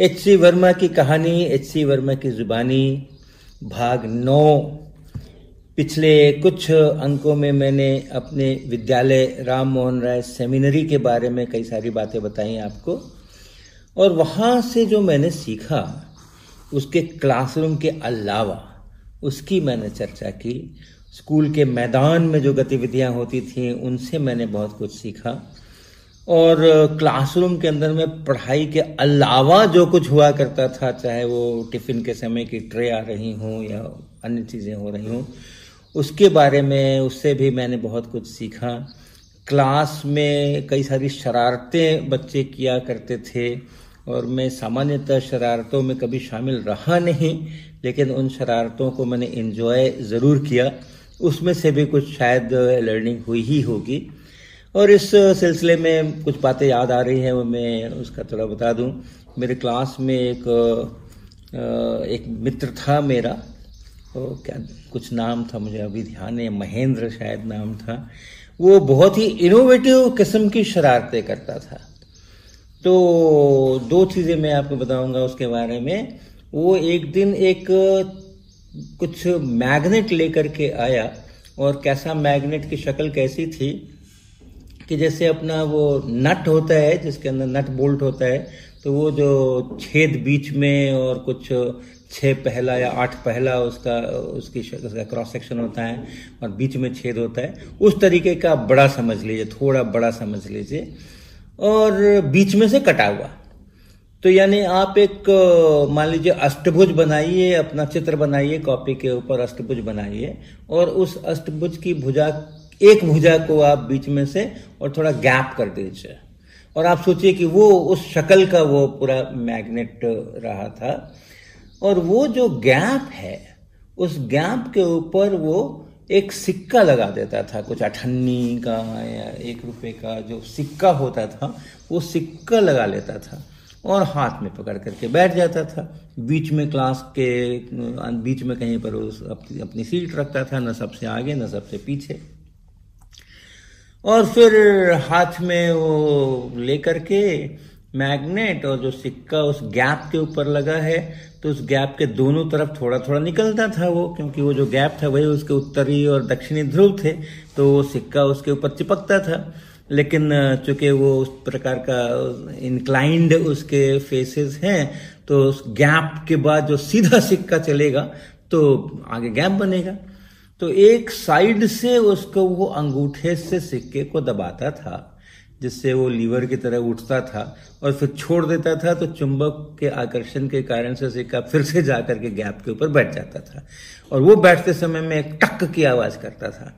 H C Verma की कहानी H C Verma की जुबानी, भाग नौ। पिछले कुछ अंकों में मैंने अपने विद्यालय राम मोहन राय सेमिनरी के बारे में कई सारी बातें बताई आपको। और वहाँ से जो मैंने सीखा, उसके क्लासरूम के अलावा उसकी मैंने चर्चा की। स्कूल के मैदान में जो गतिविधियाँ होती थी, उनसे मैंने बहुत कुछ सीखा। और क्लासरूम के अंदर में पढ़ाई के अलावा जो कुछ हुआ करता था, चाहे वो टिफ़िन के समय की ट्रे आ रही हों या अन्य चीज़ें हो रही हों, उसके बारे में, उससे भी मैंने बहुत कुछ सीखा। क्लास में कई सारी शरारतें बच्चे किया करते थे, और मैं सामान्यतः शरारतों में कभी शामिल रहा नहीं, लेकिन उन शरारतों को मैंने इन्जॉय ज़रूर किया। उसमें से भी कुछ शायद लर्निंग हुई ही होगी। और इस सिलसिले में कुछ बातें याद आ रही हैं, वो मैं उसका थोड़ा बता दूँ। मेरे क्लास में एक एक मित्र था मेरा, वो क्या, कुछ नाम था मुझे अभी ध्यान है, महेंद्र शायद नाम था। वो बहुत ही इनोवेटिव किस्म की शरारतें करता था। तो दो चीज़ें मैं आपको बताऊँगा उसके बारे में। वो एक दिन एक, कुछ मैग्नेट लेकर के आया, और कैसा मैग्नेट की शक्ल कैसी थी कि जैसे अपना वो नट होता है, जिसके अंदर नट बोल्ट होता है तो वो जो छेद बीच में और कुछ छः पहला या आठ पहला उसका, उसकी उसका क्रॉस सेक्शन होता है और बीच में छेद होता है, उस तरीके का बड़ा समझ लीजिए, थोड़ा बड़ा समझ लीजिए, और बीच में से कटा हुआ। तो यानी आप एक, मान लीजिए, अष्टभुज बनाइए, अपना चित्र बनाइए, कॉपी के ऊपर अष्टभुज बनाइए, और उस अष्टभुज की भुजा एक भुजा को आप बीच में से और थोड़ा गैप कर दीजिए। और आप सोचिए कि वो उस शक्ल का वो पूरा मैग्नेट रहा था। और वो जो गैप है, उस गैप के ऊपर वो एक सिक्का लगा देता था। कुछ अठन्नी का या एक रुपए का जो सिक्का होता था, वो सिक्का लगा लेता था और हाथ में पकड़ करके बैठ जाता था। बीच में क्लास के, बीच में कहीं पर उस अपनी सीट रखता था, न सबसे आगे, न सबसे पीछे। और फिर हाथ में वो लेकर के मैग्नेट और जो सिक्का उस गैप के ऊपर लगा है तो उस गैप के दोनों तरफ़ थोड़ा थोड़ा निकलता था वो, क्योंकि वो जो गैप था वही उसके उत्तरी और दक्षिणी ध्रुव थे तो वो सिक्का उसके ऊपर चिपकता था। लेकिन चूँकि वो उस प्रकार का इंक्लाइंड उसके फेसेस हैं तो उस गैप के बाद जो सीधा सिक्का चलेगा तो आगे गैप बनेगा। तो एक साइड से उसको वो अंगूठे से सिक्के को दबाता था, जिससे वो लीवर की तरह उठता था और फिर छोड़ देता था तो चुंबक के आकर्षण के कारण से सिक्का फिर से जाकर के गैप के ऊपर बैठ जाता था। और वो बैठते समय में एक टक की आवाज़ करता था।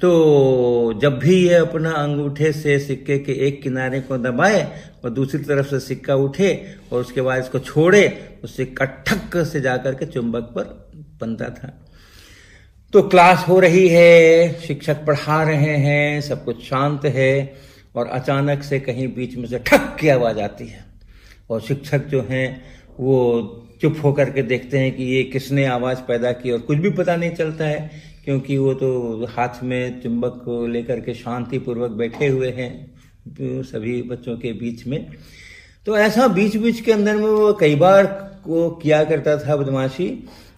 तो जब भी ये अपना अंगूठे से सिक्के के एक किनारे को दबाए और दूसरी तरफ़ से सिक्का उठे और उसके बाद इसको छोड़े उस सिक्का ठक से जाकर के चुंबक पर बनता था। तो क्लास हो रही है, शिक्षक पढ़ा रहे हैं, सब कुछ शांत है और अचानक से कहीं बीच में से ठक की आवाज़ आती है। और शिक्षक जो हैं, वो चुप होकर के देखते हैं कि ये किसने आवाज़ पैदा की और कुछ भी पता नहीं चलता है, क्योंकि वो तो हाथ में चुंबक को लेकर के शांति पूर्वक बैठे हुए हैं, सभी बच्चों के बीच में। तो ऐसा बीच बीच के अंदर में वो कई बार वो किया करता था बदमाशी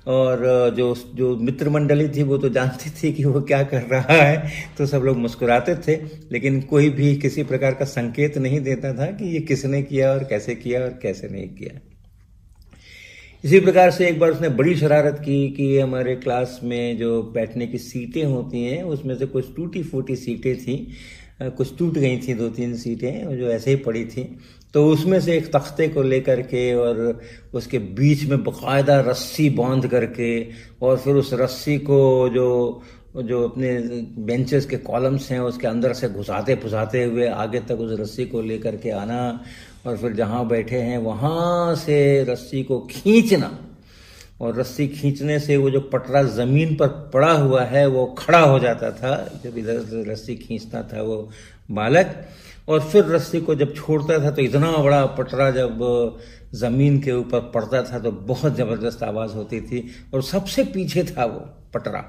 और जो जो मित्र मंडली थी, वो तो जानती थी कि वो क्या कर रहा है तो सब लोग मुस्कुराते थे। लेकिन कोई भी किसी प्रकार का संकेत नहीं देता था कि ये किसने किया और कैसे किया और कैसे नहीं किया। इसी प्रकार से एक बार उसने बड़ी शरारत की कि हमारे क्लास में जो बैठने की सीटें होती हैं, उसमें से कुछ टूटी फूटी सीटें थी। कुछ टूट गई थी दो तीन सीटें जो ऐसे ही पड़ी थी। तो उसमें से एक तख्ते को लेकर के और उसके बीच में बकायदा रस्सी बाँध करके और फिर उस रस्सी को जो जो अपने बेंचेस के कॉलम्स हैं उसके अंदर से घुसाते फुसाते हुए आगे तक उस रस्सी को लेकर के आना और फिर जहाँ बैठे हैं वहाँ से रस्सी को खींचना। और रस्सी खींचने से वो जो पटरा ज़मीन पर पड़ा हुआ है वो खड़ा हो जाता था। जब इधर रस्सी खींचता था वो बालक। और फिर रस्सी को जब छोड़ता था तो इतना बड़ा पटरा जब ज़मीन के ऊपर पड़ता था तो बहुत ज़बरदस्त आवाज़ होती थी और सबसे पीछे था वो पटरा।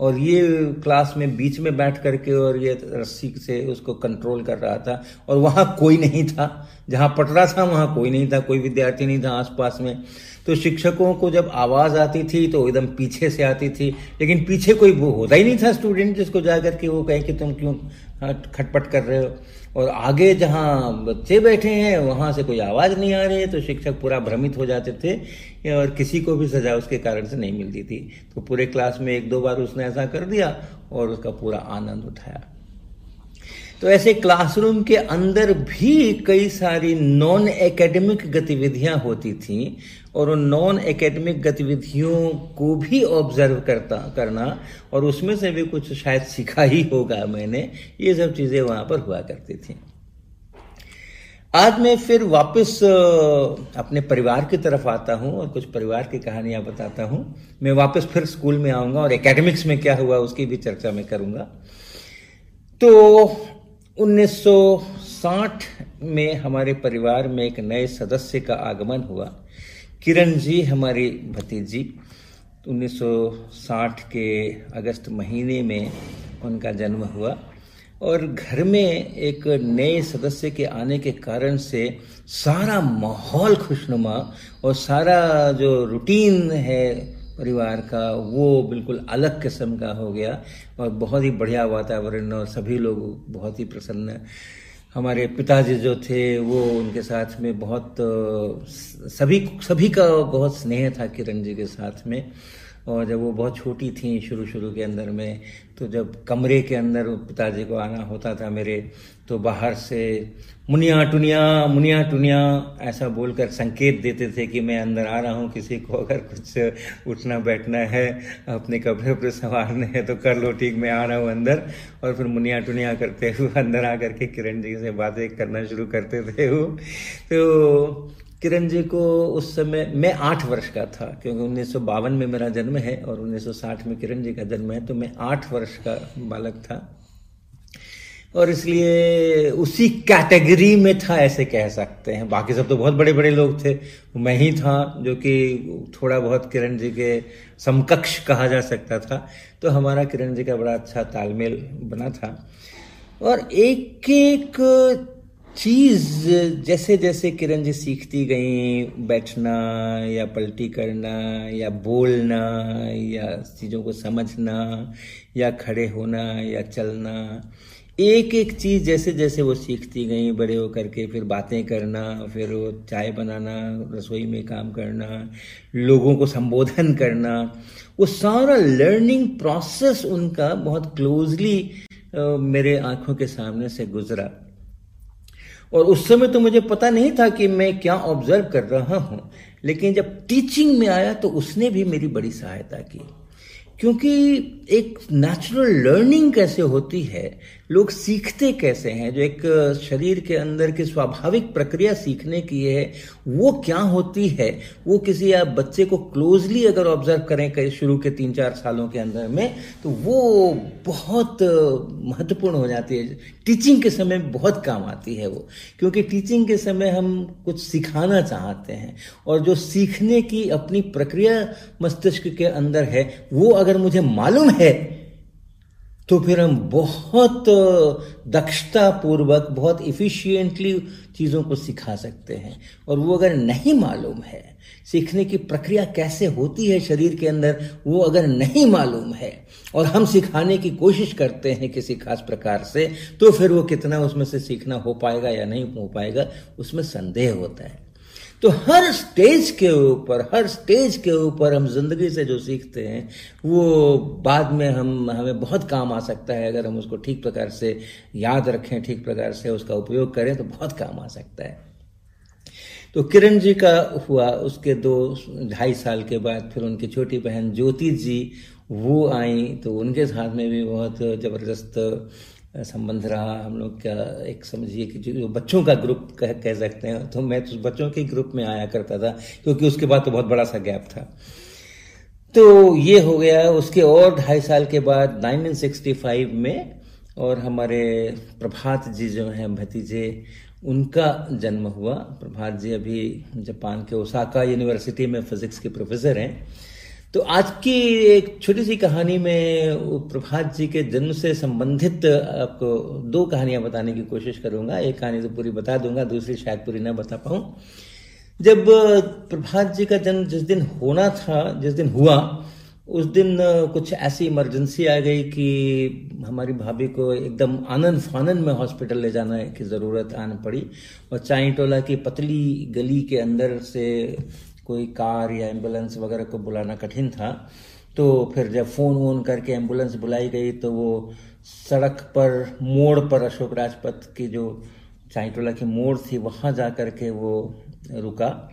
और ये क्लास में बीच में बैठ करके और ये रस्सी से उसको कंट्रोल कर रहा था और वहाँ कोई नहीं था। जहाँ पटरा था, वहाँ कोई नहीं था, कोई विद्यार्थी नहीं था आसपास में। तो शिक्षकों को जब आवाज़ आती थी तो एकदम पीछे से आती थी। लेकिन पीछे कोई वो होता ही नहीं था स्टूडेंट जिसको जाकर के वो कहे कि तुम क्यों खटपट कर रहे हो। और आगे जहाँ बच्चे बैठे हैं, वहाँ से कोई आवाज़ नहीं आ रही है तो शिक्षक पूरा भ्रमित हो जाते थे और किसी को भी सजा उसके कारण से नहीं मिलती थी। तो पूरे क्लास में एक दो बार उसने ऐसा कर दिया और उसका पूरा आनंद उठाया। तो ऐसे क्लासरूम के अंदर भी कई सारी नॉन एकेडमिक गतिविधियाँ होती थी और उन नॉन एकेडमिक गतिविधियों को भी ऑब्ज़र्व करता, करना और उसमें से भी कुछ शायद सीखा ही होगा मैंने, ये सब चीज़ें वहाँ पर हुआ करती थी। आज मैं फिर वापस अपने परिवार की तरफ़ आता हूँ और कुछ परिवार की कहानियाँ बताता हूँ। मैं वापस फिर स्कूल में आऊँगा और एकेडमिक्स में क्या हुआ उसकी भी चर्चा मैं करूँगा। तो 1960 में हमारे परिवार में एक नए सदस्य का आगमन हुआ। किरण जी हमारी भतीजी। 1960 के अगस्त महीने में उनका जन्म हुआ और घर में एक नए सदस्य के आने के कारण से सारा माहौल खुशनुमा और सारा जो रूटीन है परिवार का वो बिल्कुल अलग किस्म का हो गया और बहुत ही बढ़िया वातावरण और सभी लोग बहुत ही प्रसन्न। हमारे पिताजी जो थे, वो उनके साथ में बहुत, सभी सभी का बहुत स्नेह था किरण जी के साथ में। और जब वो बहुत छोटी थी शुरू शुरू के अंदर में तो जब कमरे के अंदर पिताजी को आना होता था मेरे तो बाहर से, मुनिया टुनिया मुनिया टुनिया, ऐसा बोलकर संकेत देते थे कि मैं अंदर आ रहा हूँ, किसी को अगर कुछ उठना बैठना है, अपने कपड़े उपड़े संवारने हैं तो कर लो, ठीक, मैं आ रहा हूँ अंदर, और फिर मुनिया टुनिया करते हुए अंदर आकर के किरण जी से बातें करना शुरू करते थे वो। तो किरण जी को उस समय, मैं आठ वर्ष का था, क्योंकि उन्नीस बावन में मेरा जन्म है और 1960 में किरण जी का जन्म है तो मैं आठ वर्ष का बालक था। और इसलिए उसी कैटेगरी में था ऐसे कह सकते हैं। बाकी सब तो बहुत बड़े बड़े लोग थे मैं ही था, जो कि थोड़ा बहुत किरण जी के समकक्ष कहा जा सकता था। तो हमारा किरण जी का बड़ा अच्छा तालमेल बना था। और एक एक चीज़ जैसे जैसे किरण जी सीखती गई, बैठना या पलटी करना या बोलना या चीज़ों को समझना या खड़े होना या चलना, एक एक चीज़ जैसे जैसे वो सीखती गई, बड़े होकर के फिर बातें करना, फिर वो चाय बनाना, रसोई में काम करना, लोगों को संबोधन करना, वो सारा लर्निंग प्रोसेस उनका बहुत क्लोजली मेरे आँखों के सामने से गुजरा। और उस समय तो मुझे पता नहीं था कि मैं क्या ऑब्ज़र्व कर रहा हूँ। लेकिन जब टीचिंग में आया तो उसने भी मेरी बड़ी सहायता की। क्योंकि एक नेचुरल लर्निंग कैसे होती है लोग सीखते कैसे हैं? जो एक शरीर के अंदर की स्वाभाविक प्रक्रिया सीखने की है, वो क्या होती है? वो किसी, आप बच्चे को क्लोजली अगर ऑब्ज़र्व करें शुरू के तीन चार सालों के अंदर में तो वो बहुत महत्वपूर्ण हो जाती है। टीचिंग के समय बहुत काम आती है वो, क्योंकि टीचिंग के समय हम कुछ सिखाना चाहते हैं और जो सीखने की अपनी प्रक्रिया मस्तिष्क के अंदर है, वो अगर मुझे मालूम है तो फिर हम बहुत दक्षता पूर्वक बहुत इफिशियंटली चीज़ों को सिखा सकते हैं। और वो अगर नहीं मालूम है, सीखने की प्रक्रिया कैसे होती है शरीर के अंदर, वो अगर नहीं मालूम है, और हम सिखाने की कोशिश करते हैं किसी खास प्रकार से तो फिर वो कितना उसमें से सीखना हो पाएगा या नहीं हो पाएगा, उसमें संदेह होता है। तो हर स्टेज के ऊपर, हर स्टेज के ऊपर हम ज़िंदगी से जो सीखते हैं, वो बाद में हम, हमें बहुत काम आ सकता है। अगर हम उसको ठीक प्रकार से याद रखें, ठीक प्रकार से उसका उपयोग करें तो बहुत काम आ सकता है। तो किरण जी का हुआ, उसके दो, ढाई साल के बाद फिर उनकी छोटी बहन ज्योति जी वो आई तो उनके साथ में भी बहुत ज़बरदस्त संबंध रहा हम लोग का एक समझिए कि जो बच्चों का ग्रुप कह, कह सकते हैं तो मैं तो बच्चों के ग्रुप में आया करता था क्योंकि उसके बाद तो बहुत बड़ा सा गैप था। तो ये हो गया उसके और ढाई साल के बाद 1965 में और हमारे प्रभात जी जो हैं भतीजे उनका जन्म हुआ। प्रभात जी अभी जापान के ओसाका यूनिवर्सिटी में फिजिक्स के प्रोफेसर हैं। तो आज की एक छोटी सी कहानी में प्रभात जी के जन्म से संबंधित आपको दो कहानियाँ बताने की कोशिश करूँगा। एक कहानी तो पूरी बता दूँगा, दूसरी शायद पूरी ना बता पाऊँ। जब प्रभात जी का जन्म जिस दिन होना था, जिस दिन हुआ, उस दिन कुछ ऐसी इमरजेंसी आ गई कि हमारी भाभी को एकदम आनंद फानंद में हॉस्पिटल ले जाने की ज़रूरत आने पड़ी और चाई टोला की पतली गली के अंदर से कोई कार या एंबुलेंस वगैरह को बुलाना कठिन था तो फिर जब फ़ोन वोन करके एंबुलेंस बुलाई गई तो वो सड़क पर, मोड़ पर अशोक राजपथ की जो चाईटोला की मोड़ थी, वहाँ जा कर के वो रुका,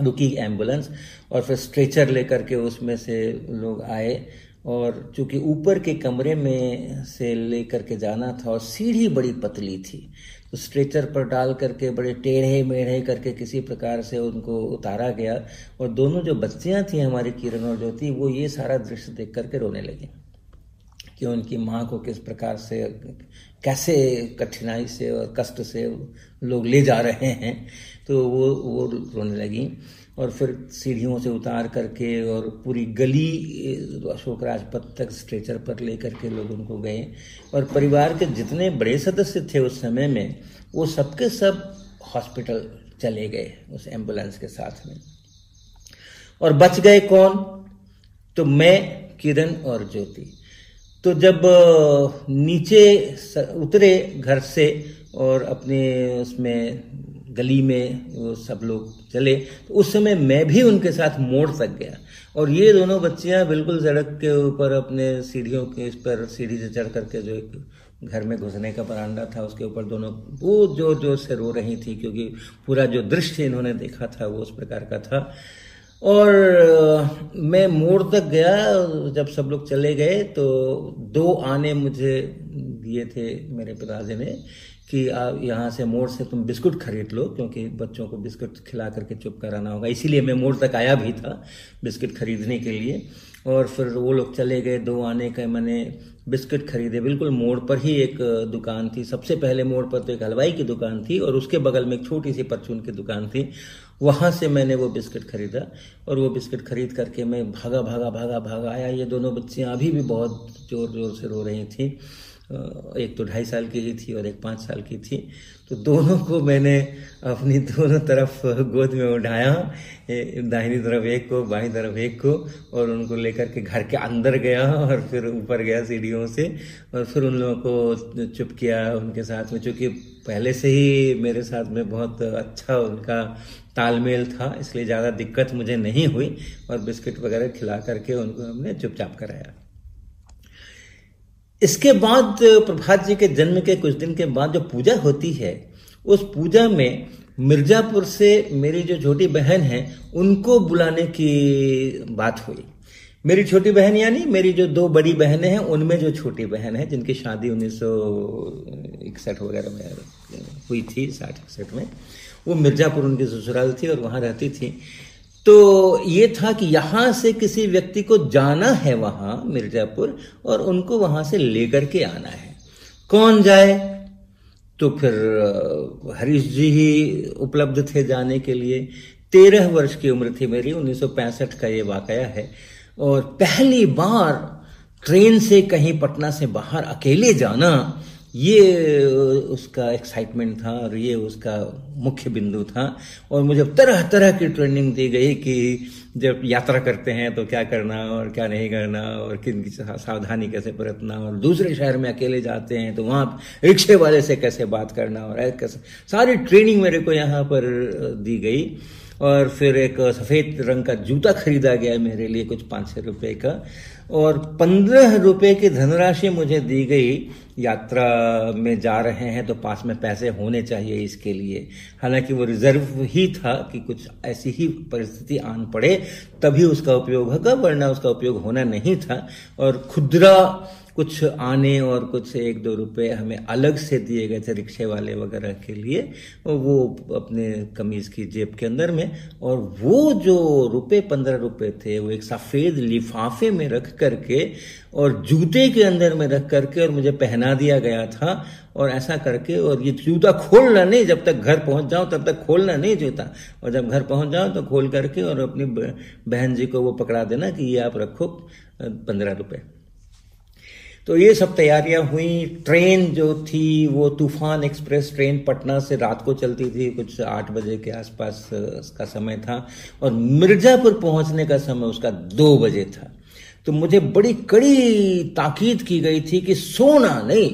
रुकी एंबुलेंस और फिर स्ट्रेचर लेकर के उसमें से लोग आए और चूँकि ऊपर के कमरे में से लेकर के जाना था और सीढ़ी बड़ी पतली थी स्ट्रेचर पर डाल करके, बड़े टेढ़े मेढ़े करके किसी प्रकार से उनको उतारा गया। और दोनों जो बच्चियाँ थी हमारी किरण और ज्योति, वो ये सारा दृश्य देख करके रोने लगी कि उनकी माँ को किस प्रकार से, कैसे कठिनाई से और कष्ट से लोग ले जा रहे हैं। तो वो वो रोने लगी। और फिर सीढ़ियों से उतार करके और पूरी गली, अशोक राजपथ तक स्ट्रेचर पर लेकर के लोग उनको गए। और परिवार के जितने बड़े सदस्य थे उस समय में, वो सबके सब हॉस्पिटल चले गए उस एंबुलेंस के साथ में। और बच गए कौन? तो मैं, किरण और ज्योति। तो जब, नीचे उतरे घर से और अपने उसमें गली में वो सब लोग चले तो उस समय मैं भी उनके साथ मोड़ तक गया। और ये दोनों बच्चियाँ बिल्कुल सड़क के ऊपर अपने सीढ़ियों के, इस पर सीढ़ी से चढ़ करके जो एक घर में घुसने का बरांडा था, उसके ऊपर दोनों वो ज़ोर ज़ोर से रो रही थी, क्योंकि पूरा जो दृश्य इन्होंने देखा था वो उस प्रकार का था। और मैं मोड़ तक गया, जब सब लोग चले गए तो दो आने मुझे दिए थे मेरे पिताजी ने। कि आप यहाँ से मोड़ से तुम बिस्कुट खरीद लो, क्योंकि बच्चों को बिस्कुट खिला करके चुप कराना होगा। इसीलिए मैं मोड़ तक आया भी था बिस्कुट खरीदने के लिए। और फिर वो लोग चले गए, दो आने के मैंने बिस्किट खरीदे। बिल्कुल मोड़ पर ही एक दुकान थी। सबसे पहले मोड़ पर तो एक हलवाई की दुकान थी, और उसके बगल में एक छोटी सी परचून की दुकान थी। वहाँ से मैंने वो बिस्किट खरीदा, और वो बिस्किट खरीद करके मैं भागा भागा भागा भागा आया। ये दोनों बच्चियाँ अभी भी बहुत ज़ोर ज़ोर से रो रही थी। एक तो ढाई साल की ही थी और एक पाँच साल की थी। तो दोनों को मैंने अपनी दोनों तरफ़ गोद में उठाया दाहिनी तरफ़ एक को, बाई तरफ़ एक को, और उनको लेकर के घर के अंदर गया और फिर ऊपर गया सीढ़ियों से और फिर उन लोगों को चुप किया उनके साथ में। चूँकि पहले से ही मेरे साथ में बहुत अच्छा उनका तालमेल था, इसलिए ज़्यादा दिक्कत मुझे नहीं हुई और बिस्किट वगैरह खिला करके उनको हमने चुपचाप कराया। इसके बाद प्रभात जी के जन्म के कुछ दिन के बाद जो पूजा होती है, उस पूजा में मिर्जापुर से मेरी जो छोटी बहन है, उनको बुलाने की बात हुई। मेरी छोटी बहन यानी मेरी जो दो बड़ी बहनें हैं, उनमें जो छोटी बहन है, जिनकी शादी उन्नीस सौ इकसठ वगैरह में हुई थी, साठ इकसठ में, वो मिर्जापुर उनकी ससुराल थी और वहाँ रहती थी। तो ये था कि यहाँ से किसी व्यक्ति को जाना है वहाँ, मिर्जापुर, और उनको वहाँ से लेकर के आना है। कौन जाए? तो फिर हरीश जी ही उपलब्ध थे जाने के लिए। तेरह वर्ष की उम्र थी मेरी 1965 का ये वाकया है। और पहली बार ट्रेन से कहीं पटना से बाहर अकेले जाना ये उसका एक्साइटमेंट था और ये उसका मुख्य बिंदु था। और मुझे तरह तरह की ट्रेनिंग दी गई कि जब यात्रा करते हैं तो क्या करना और क्या नहीं करना और किन की सावधानी कैसे बरतना और दूसरे शहर में अकेले जाते हैं तो वहाँ रिक्शे वाले से कैसे बात करना और कैसे। सारी ट्रेनिंग मेरे को यहाँ पर दी गई। और फिर एक सफ़ेद रंग का जूता खरीदा गया मेरे लिए कुछ पाँच छः रुपये का। और पंद्रह रुपये की धनराशि मुझे दी गई यात्रा में जा रहे हैं तो पास में पैसे होने चाहिए इसके लिए। हालाँकि वो रिज़र्व ही था कि कुछ ऐसी ही परिस्थिति आन पड़े, तभी उसका उपयोग होगा, वरना उसका उपयोग होना नहीं था। और खुदरा कुछ आने और कुछ एक दो रुपए हमें अलग से दिए गए थे रिक्शे वाले वगैरह के लिए, वो अपने कमीज की जेब के अंदर में, और वो जो रुपए, पंद्रह रुपए थे, वो एक सफ़ेद लिफाफे में रख करके और जूते के अंदर में रख करके और मुझे पहना दिया गया था और ऐसा करके और ये जूता खोलना नहीं, जब तक घर पहुँच जाओ तब तक खोलना नहीं जूता। और जब घर पहुँच जाओ तो खोल करके और अपनी बहन जी को वो पकड़ा देना कि ये आप रखो पंद्रह रुपए। तो ये सब तैयारियाँ हुई। ट्रेन जो थी, वो तूफ़ान एक्सप्रेस ट्रेन पटना से रात को चलती थी, कुछ आठ बजे के आसपास उसका समय था। और मिर्जापुर पहुँचने का समय उसका दो बजे था। तो मुझे बड़ी कड़ी ताकीद की गई थी कि सोना नहीं,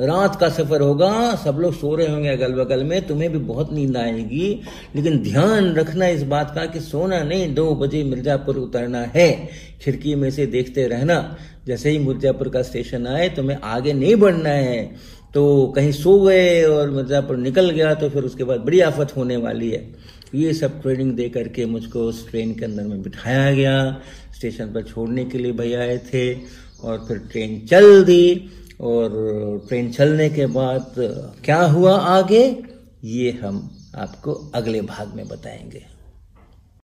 रात का सफ़र होगा, सब लोग सो रहे होंगे अगल बगल में, तुम्हें भी बहुत नींद आएगी। लेकिन ध्यान रखना इस बात का कि सोना नहीं, दो बजे मिर्जापुर उतरना है। खिड़की में से देखते रहना। जैसे ही मिर्जापुर का स्टेशन आए, तुम्हें आगे नहीं बढ़ना है। तो कहीं सो गए और मिर्जापुर निकल गया तो फिर उसके बाद बड़ी आफत होने वाली है। ये सब ट्रेनिंग दे करके मुझको उस ट्रेन के अंदर में बिठाया गया। स्टेशन पर छोड़ने के लिए भैया आए थे और फिर ट्रेन चल दी और ट्रेन चलने के बाद क्या हुआ आगे? ये हम आपको अगले भाग में बताएँगे।